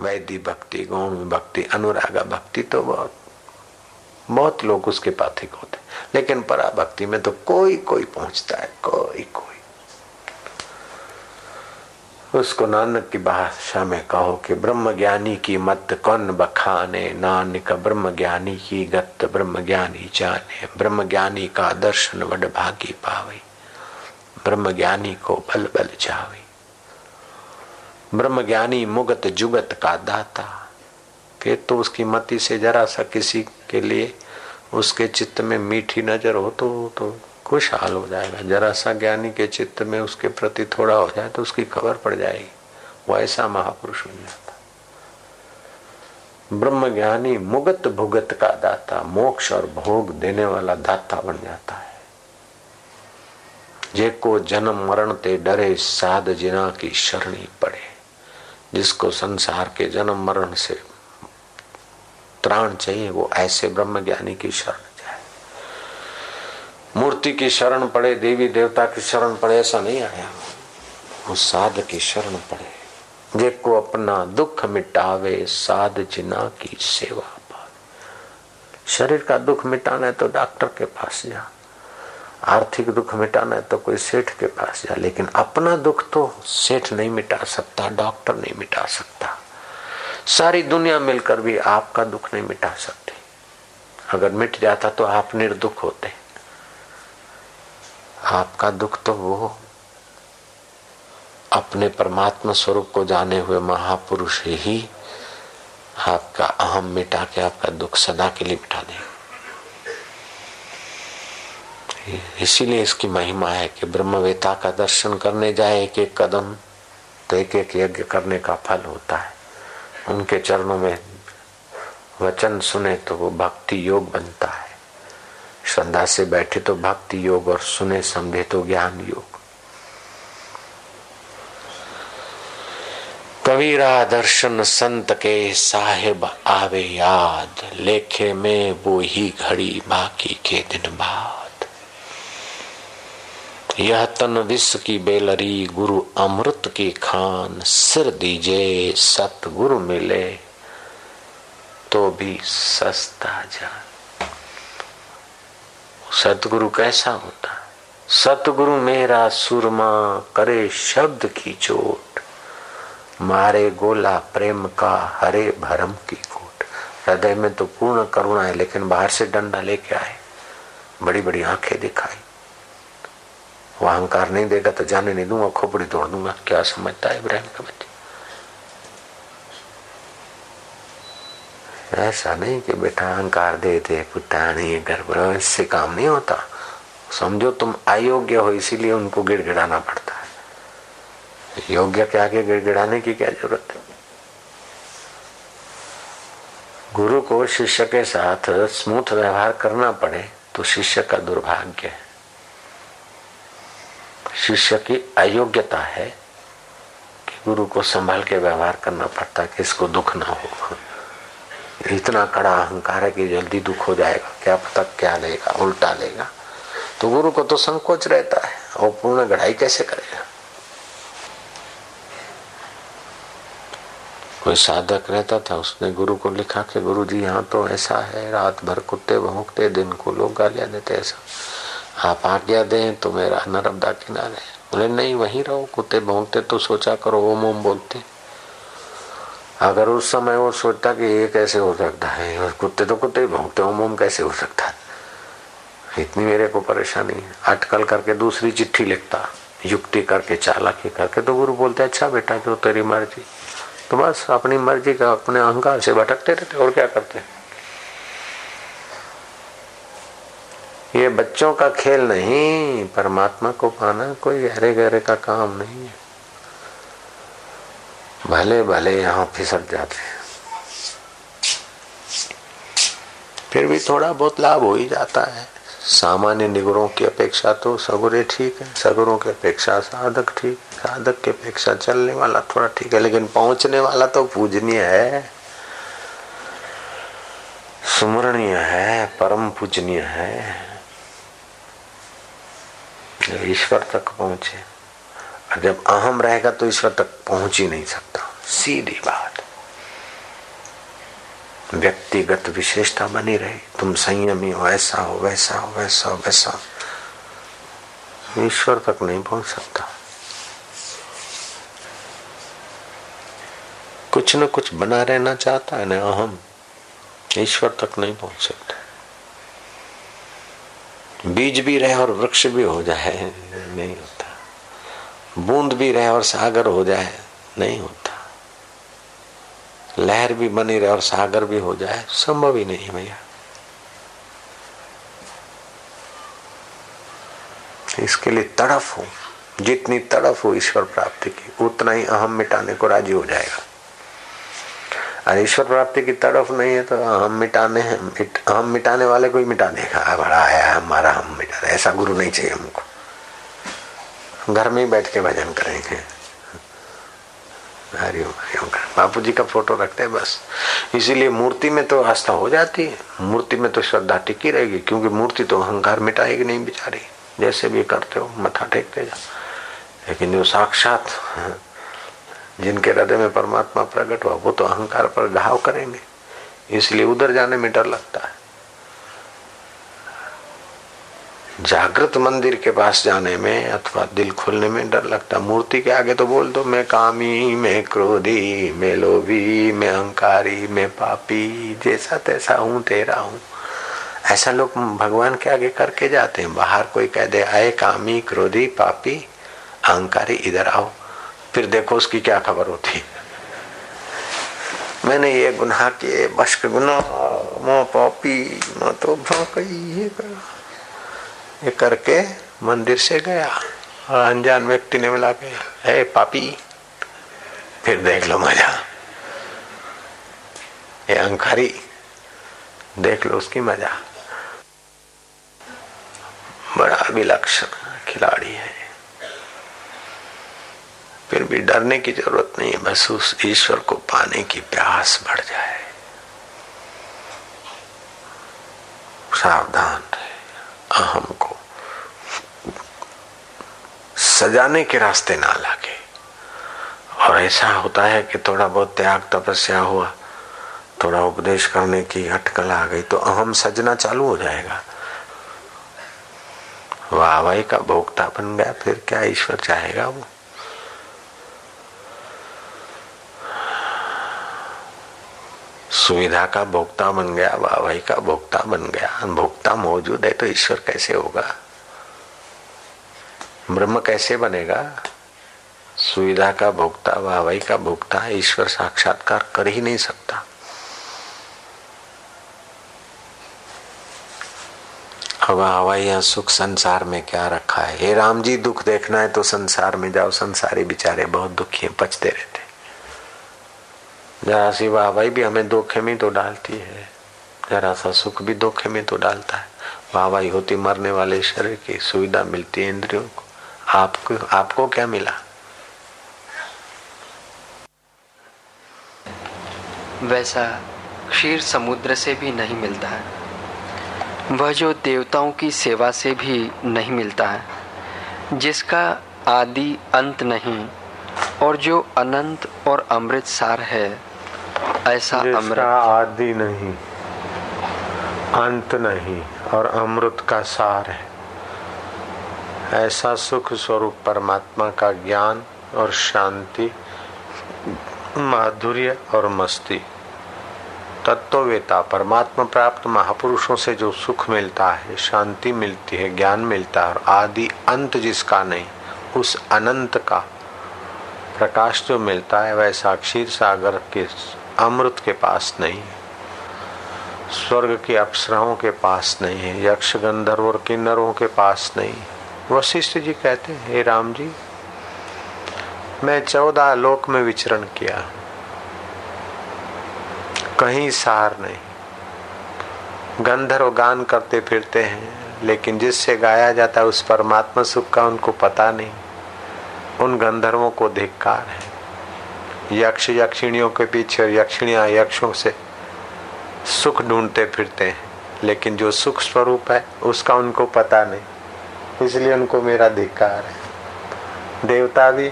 वैदी भक्ति, गौण भक्ति, अनुरागा भक्ति तो बहुत बहुत लोग उसके पाथिक होते लेकिन परा भक्ति में तो कोई कोई पहुँचता है, कोई कोई। उसको नानक की भाषा में कहो कि ब्रह्म ज्ञानी की मत कौन बखाने, नानक ब्रह्म ज्ञानी की गत ब्रह्म ज्ञानी जाने ब्रह्म ज्ञानी का दर्शन वड भागी पावे ब्रह्म ज्ञानी को बल बल जावे। ब्रह्म ज्ञानी मुगत जुगत का दाता। फिर तो उसकी मति से जरा सा किसी के लिए उसके चित्त में मीठी नज़र हो तो तो खुशहाल हो जाएगा। जरा सा ज्ञानी के चित्त में उसके प्रति थोड़ा हो जाए तो उसकी खबर पड़ जाएगी। वो ऐसा महापुरुष बन जाता। ब्रह्म ज्ञानी मुगत भुगत का दाता, मोक्ष और भोग देने वाला दाता बन जाता है। जे को जन्म मरण ते डरे साध जिना की शरणी पड़े। जिसको संसार के जन्म मरण से त्राण चाहिए, वो ऐसे ब्रह्म ज्ञानी की शरण जाए। मूर्ति की शरण पड़े, देवी देवता की शरण पड़े, ऐसा नहीं आया। वो साध की शरण पड़े जेको अपना दुख मिटावे, साध जिना की सेवा पावे। शरीर का दुख मिटाना है तो डॉक्टर के पास जा आर्थिक दुख मिटाना है तो कोई सेठ के पास जा लेकिन अपना दुख तो सेठ नहीं मिटा सकता, डॉक्टर नहीं मिटा सकता। सारी दुनिया मिलकर भी आपका दुख नहीं मिटा सकती। अगर मिट जाता तो आप निर्दुख होते। आपका दुख तो वो अपने परमात्मा स्वरूप को जाने हुए महापुरुष ही आपका अहम मिटा के आपका दुख सदा के लिए मिटा दे इसीलिए इसकी महिमा है कि ब्रह्मवेता का दर्शन करने जाए एक एक कदम तो एक एक यज्ञ करने का फल होता है। उनके चरणों में वचन सुने तो वो भक्ति योग बनता है। श्रद्धा से बैठे तो भक्ति योग और सुने समझे तो ज्ञान योग। कबीरा दर्शन संत के साहेब आवे याद, लेखे में वो ही घड़ी बाकी के दिन बाद। यह तन विश्व की बेलरी, गुरु अमृत की खान, सिर दीजे, सतगुरु मिले तो भी सस्ता जान। सतगुरु कैसा होता? सतगुरु मेरा सुरमा करे शब्द की चोट, मारे गोला प्रेम का हरे भरम की कोट। हृदय में तो पूर्ण करुणा है, लेकिन बाहर से डंडा लेके आए बड़ी बड़ी आँखें दिखाई। वो अहंकार नहीं देगा तो जाने नहीं दूँगा, खोपड़ी तोड़ दूँगा। क्या समझता है इब्राहिम का बच्चे? ऐसा नहीं कि बेटा अहंकार दे दे पुतानी गर्भ इससे काम नहीं होता। समझो तुम अयोग्य हो, इसीलिए उनको गिड़गिड़ाना पड़ता है। योग्य के आगे गिड़गिड़ाने की क्या ज़रूरत है? गुरु को शिष्य के साथ स्मूथ व्यवहार करना पड़े तो शिष्य का दुर्भाग्य है। शिष्य की अयोग्यता है कि गुरु को संभाल के व्यवहार करना पड़ता है, कि इसको दुख ना हो। इतना कड़ा अहंकार है कि जल्दी दुख हो जाएगा क्या पता क्या लेगा, उल्टा लेगा। तो गुरु को तो संकोच रहता है, और पूर्ण गढ़ाई कैसे करेगा? कोई साधक रहता था, उसने गुरु को लिखा कि गुरु जी यहाँ तो ऐसा है, रात भर कुत्ते भोंकते, दिन को लोग गालियाँ देते, ऐसा। आप आज्ञा दें तो मेरा नर्मदा किनारे। बोले, नहीं, वहीं रहो, कुत्ते भोंगते तो सोचा करो ओम ओम बोलते। अगर उस समय वो सोचता कि ये कैसे हो सकता है, और कुत्ते तो कुत्ते ही भोंकते ओम ओम कैसे हो सकता है? इतनी मेरे को परेशानी है। अटकल करके दूसरी चिट्ठी लिखता, युक्ति करके, चालाकी करके तो गुरु बोलते अच्छा बेटा, जो तेरी मर्ज़ी। तो बस, अपनी मर्ज़ी का, अपने अहंकार से भटकते रहते, और क्या करते? ये बच्चों का खेल नहीं, परमात्मा को पाना कोई गहरे गहरे का काम नहीं है। भले भले यहाँ फिसक जाते हैं। फिर भी थोड़ा बहुत लाभ हो ही जाता है। सामान्य निगरों की अपेक्षा तो सगुरे ठीक है। सगुरों की अपेक्षा साधक ठीक साधक की अपेक्षा चलने वाला थोड़ा ठीक है, लेकिन पहुँचने वाला तो पूजनीय है। सुमरणीय है, परम पूजनीय है। ईश्वर तक पहुँचे। और जब अहम रहेगा तो ईश्वर तक पहुँच ही नहीं सकता। सीधी बात। व्यक्तिगत विशेषता बनी रहे। तुम संयमी हो, ऐसा हो, वैसा हो वैसा हो, वैसा ईश्वर तक नहीं पहुँच सकता। कुछ न कुछ बना रहना चाहता है, ना अहम। ईश्वर तक नहीं पहुँच सकता। बीज भी रहे और वृक्ष भी हो जाए, नहीं होता। बूंद भी रहे और सागर हो जाए, नहीं होता। लहर भी बनी रहे और सागर भी हो जाए, संभव ही नहीं भैया। इसके लिए तड़फ हो, जितनी तड़फ हो ईश्वर प्राप्ति की, उतना ही अहम मिटाने को राज़ी हो जाएगा। और ईश्वर प्राप्ति की तड़फ नहीं है तो हम मिटाने हैं हम मिटाने वाले को ही मिटा देगा बड़ा आया हमारा, हम मिटा ऐसा गुरु नहीं चाहिए हमको। घर में ही बैठ के भजन करेंगे। हरिओम हरिओम बापू जी का फ़ोटो रखते हैं बस। इसीलिए मूर्ति में तो आस्था हो जाती है। मूर्ति में तो श्रद्धा टिकी रहेगी, क्योंकि मूर्ति तो अहंकार मिटाएगी नहीं बेचारी। जैसे भी करते हो, मथा टेकते जा लेकिन जो साक्षात जिनके हृदय में परमात्मा प्रकट हुआ, वो तो अहंकार पर घाव करेंगे। इसलिए उधर जाने में डर लगता है। जागृत मंदिर के पास जाने में अथवा दिल खोलने में डर लगता मूर्ति के आगे तो बोल दो, मैं कामी, मैं क्रोधी, मैं लोभी, मैं अहंकारी, मैं पापी, जैसा तैसा हूँ, तेरा हूँ। ऐसा लोग भगवान के आगे करके जाते हैं। बाहर कोई कह दे, आए कामी, क्रोधी, पापी, अहंकारी, इधर आओ। फिर देखो उसकी क्या खबर होती। मैंने ये गुनाह किए बश्क गुनाह मो पापी मैं तो ये करा ये करके मंदिर से गया, और अनजान व्यक्ति ने मिला के, है पापी, फिर देख लो मज़ा। ये अंकारी देख लो उसकी मज़ा। बड़ा विलक्षण खिलाड़ी है भी डरने की ज़रूरत नहीं है, बस उस ईश्वर को पाने की प्यास बढ़ जाए। सावधान रहे, अहम को। सजाने के रास्ते ना लागे। और ऐसा होता है कि थोड़ा बहुत त्याग तपस्या हुआ, थोड़ा उपदेश करने की अटकल आ गई तो अहम सजना चालू हो जाएगा। वाहवाही का भोक्ता बन गया, फिर क्या ईश्वर चाहेगा वो? सुविधा का भोक्ता बन गया, वाहवाही का भोक्ता बन गया। भोक्ता मौजूद है तो ईश्वर कैसे होगा? ब्रह्म कैसे बनेगा? सुविधा का भोक्ता, वाहवाही का भोक्ता ईश्वर साक्षात्कार कर ही नहीं सकता। हवा सुख संसार में क्या रखा है? हे राम जी, दुख देखना है तो संसार में जाओ, संसारी बेचारे बहुत दुखी हैं पचते रहते जरा सी वाहवाही भी हमें धोखे में तो डालती है। जरा सा सुख भी धोखे में तो डालता है। वाहवाही होती मरने वाले शरीर की सुविधा मिलती है इंद्रियों को। आपको आपको क्या मिला? वैसा क्षीर समुद्र से भी नहीं मिलता है। वह जो देवताओं की सेवा से भी नहीं मिलता है, जिसका आदि अंत नहीं और जो अनंत और अमृत सार है ऐसा अमृत। आदि नहीं अंत नहीं और अमृत का सार है। ऐसा सुख स्वरूप परमात्मा का ज्ञान और शांति माधुर्य और मस्ती। तत्ववेता परमात्मा प्राप्त महापुरुषों से जो सुख मिलता है शांति मिलती है ज्ञान मिलता है और आदि अंत जिसका नहीं उस अनंत का प्रकाश जो मिलता है वैसा क्षीर सागर के अमृत के पास नहीं स्वर्ग की अप्सराओं के पास नहीं है। यक्ष गंधर्व और किन्नरों के पास नहीं वशिष्ठ जी कहते हैं, हे राम जी, मैं चौदह लोक में विचरण किया कहीं सार नहीं। गंधर्व गान करते फिरते हैं, लेकिन जिससे गाया जाता है उस परमात्मा सुख का उनको पता नहीं। उन गंधर्वों को धिक्कार है। यक्ष यक्षिणियों के पीछे यक्षिणिया यक्षों से सुख ढूंढते फिरते हैं, लेकिन जो सुख स्वरूप है, उसका उनको पता नहीं। इसलिए उनको मेरा धिक्कार है। देवता भी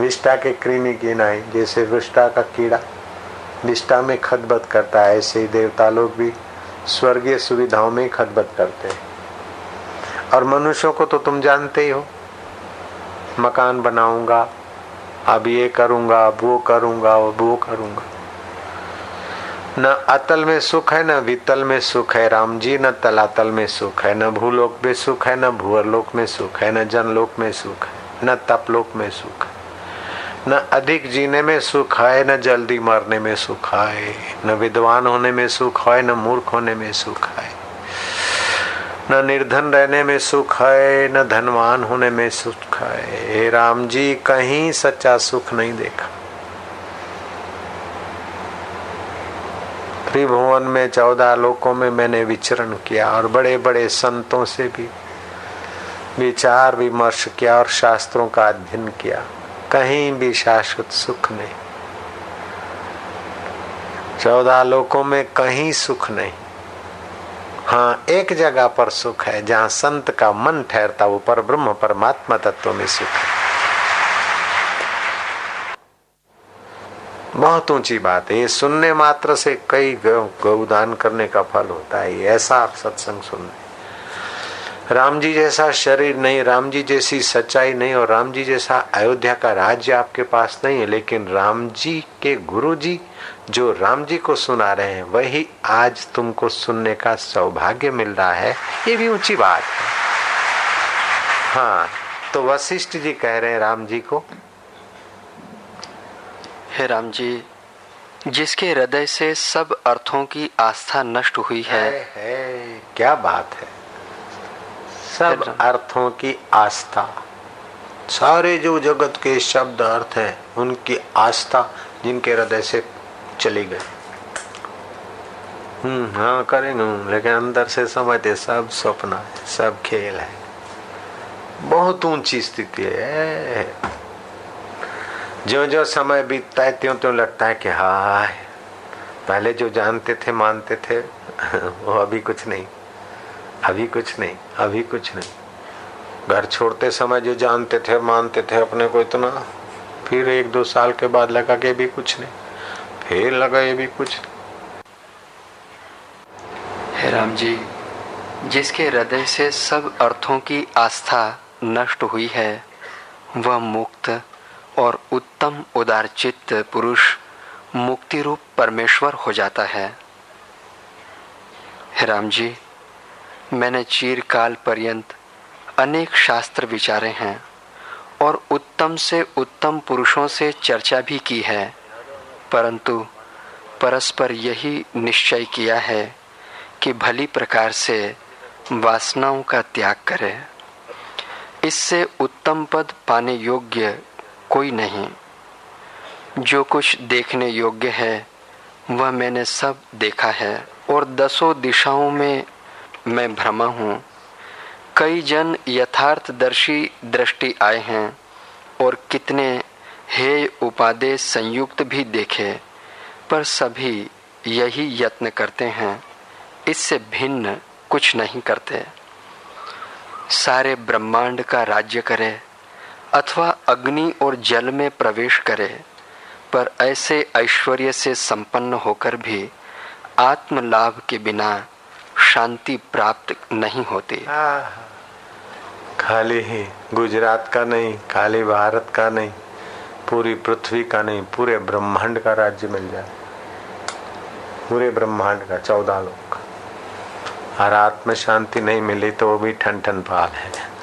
विष्टा के कृमि की नाई, जैसे विष्टा का कीड़ा निष्ठा में खतबत करता है, ऐसे ही देवता लोग भी स्वर्गीय सुविधाओं में खतबत करते हैं। और मनुष्यों को तो तुम जानते ही हो मकान बनाऊँगा अब ये करूँगा अब वो करूँगा अब वो करूँगा न अतल में सुख है न वितल में सुख है राम जी न तलातल में सुख है न भूलोक में सुख है न भूअरलोक में सुख है न जनलोक में सुख है न तपलोक में सुख है न अधिक जीने में सुख है न जल्दी मरने में सुख है न विद्वान होने में सुख है न मूर्ख होने में सुख है न निर्धन रहने में सुख है, न धनवान होने में सुख है। हे राम जी, कहीं सच्चा सुख नहीं देखा। त्रिभुवन में चौदह लोकों में मैंने विचरण किया और बड़े बड़े संतों से भी विचार विमर्श किया और शास्त्रों का अध्ययन किया। कहीं भी शाश्वत सुख नहीं। चौदह लोकों में कहीं सुख नहीं। हाँ एक जगह पर सुख है, जहाँ संत का मन ठहरता, वो पर ब्रह्म परमात्मा तत्व में सुख है। बहुत ऊँची बात है। ये सुनने मात्र से कई गौदान करने का फल होता है। ऐसा आप सत्संग सुनने राम जी जैसा शरीर नहीं राम जी जैसी सच्चाई नहीं और राम जी जैसा अयोध्या का राज्य आपके पास नहीं है लेकिन राम जी के गुरु जी जो राम जी को सुना रहे हैं वही आज तुमको सुनने का सौभाग्य मिल रहा है। ये भी ऊँची बात है। हाँ तो वशिष्ठ जी कह रहे हैं राम जी को। हे राम जी जिसके हृदय से सब अर्थों की आस्था नष्ट हुई है, है, है क्या बात है। सब अर्थों की आस्था। सारे जो जगत के शब्द अर्थ हैं उनकी आस्था जिनके हृदय से चली गई। हम्म हाँ करेंगे लेकिन अंदर से समझते सब सपना है सब खेल है। बहुत ऊँची स्थिति है। जो जो समय बीतता है त्यों त्यों लगता है कि हाँ पहले जो जानते थे मानते थे वो अभी कुछ नहीं। अभी कुछ नहीं, अभी कुछ नहीं। घर छोड़ते समय जो जानते थे, मानते थे अपने को इतना, फिर एक दो साल के बाद लगा कि भी कुछ नहीं, फिर लगा ये भी कुछ हे राम जी, जिसके हृदय से सब अर्थों की आस्था नष्ट हुई है, वह मुक्त और उत्तम उदारचित्त पुरुष मुक्ति रूप परमेश्वर हो जाता है। हे राम जी मैंने चीरकाल पर्यंत अनेक शास्त्र विचारे हैं और उत्तम से उत्तम पुरुषों से चर्चा भी की है, परंतु परस्पर यही निश्चय किया है कि भली प्रकार से वासनाओं का त्याग करें। इससे उत्तम पद पाने योग्य कोई नहीं। जो कुछ देखने योग्य है, वह मैंने सब देखा है और दसों दिशाओं में मैं भ्रमा हूँ। कई जन यथार्थदर्शी दृष्टि आए हैं और कितने हे उपादेश संयुक्त भी देखे, पर सभी यही यत्न करते हैं, इससे भिन्न कुछ नहीं करते। सारे ब्रह्मांड का राज्य करे, अथवा अग्नि और जल में प्रवेश करे, पर ऐसे ऐश्वर्य से संपन्न होकर भी आत्मलाभ के बिना शांति प्राप्त नहीं होती। खाली ही गुजरात का नहीं, खाली भारत का नहीं, पूरी पृथ्वी का नहीं, पूरे ब्रह्मांड का राज्य मिल जाए। पूरे ब्रह्मांड का, चौदह लोग। और आत्म शांति नहीं मिली तो वो भी ठन ठन पाल है।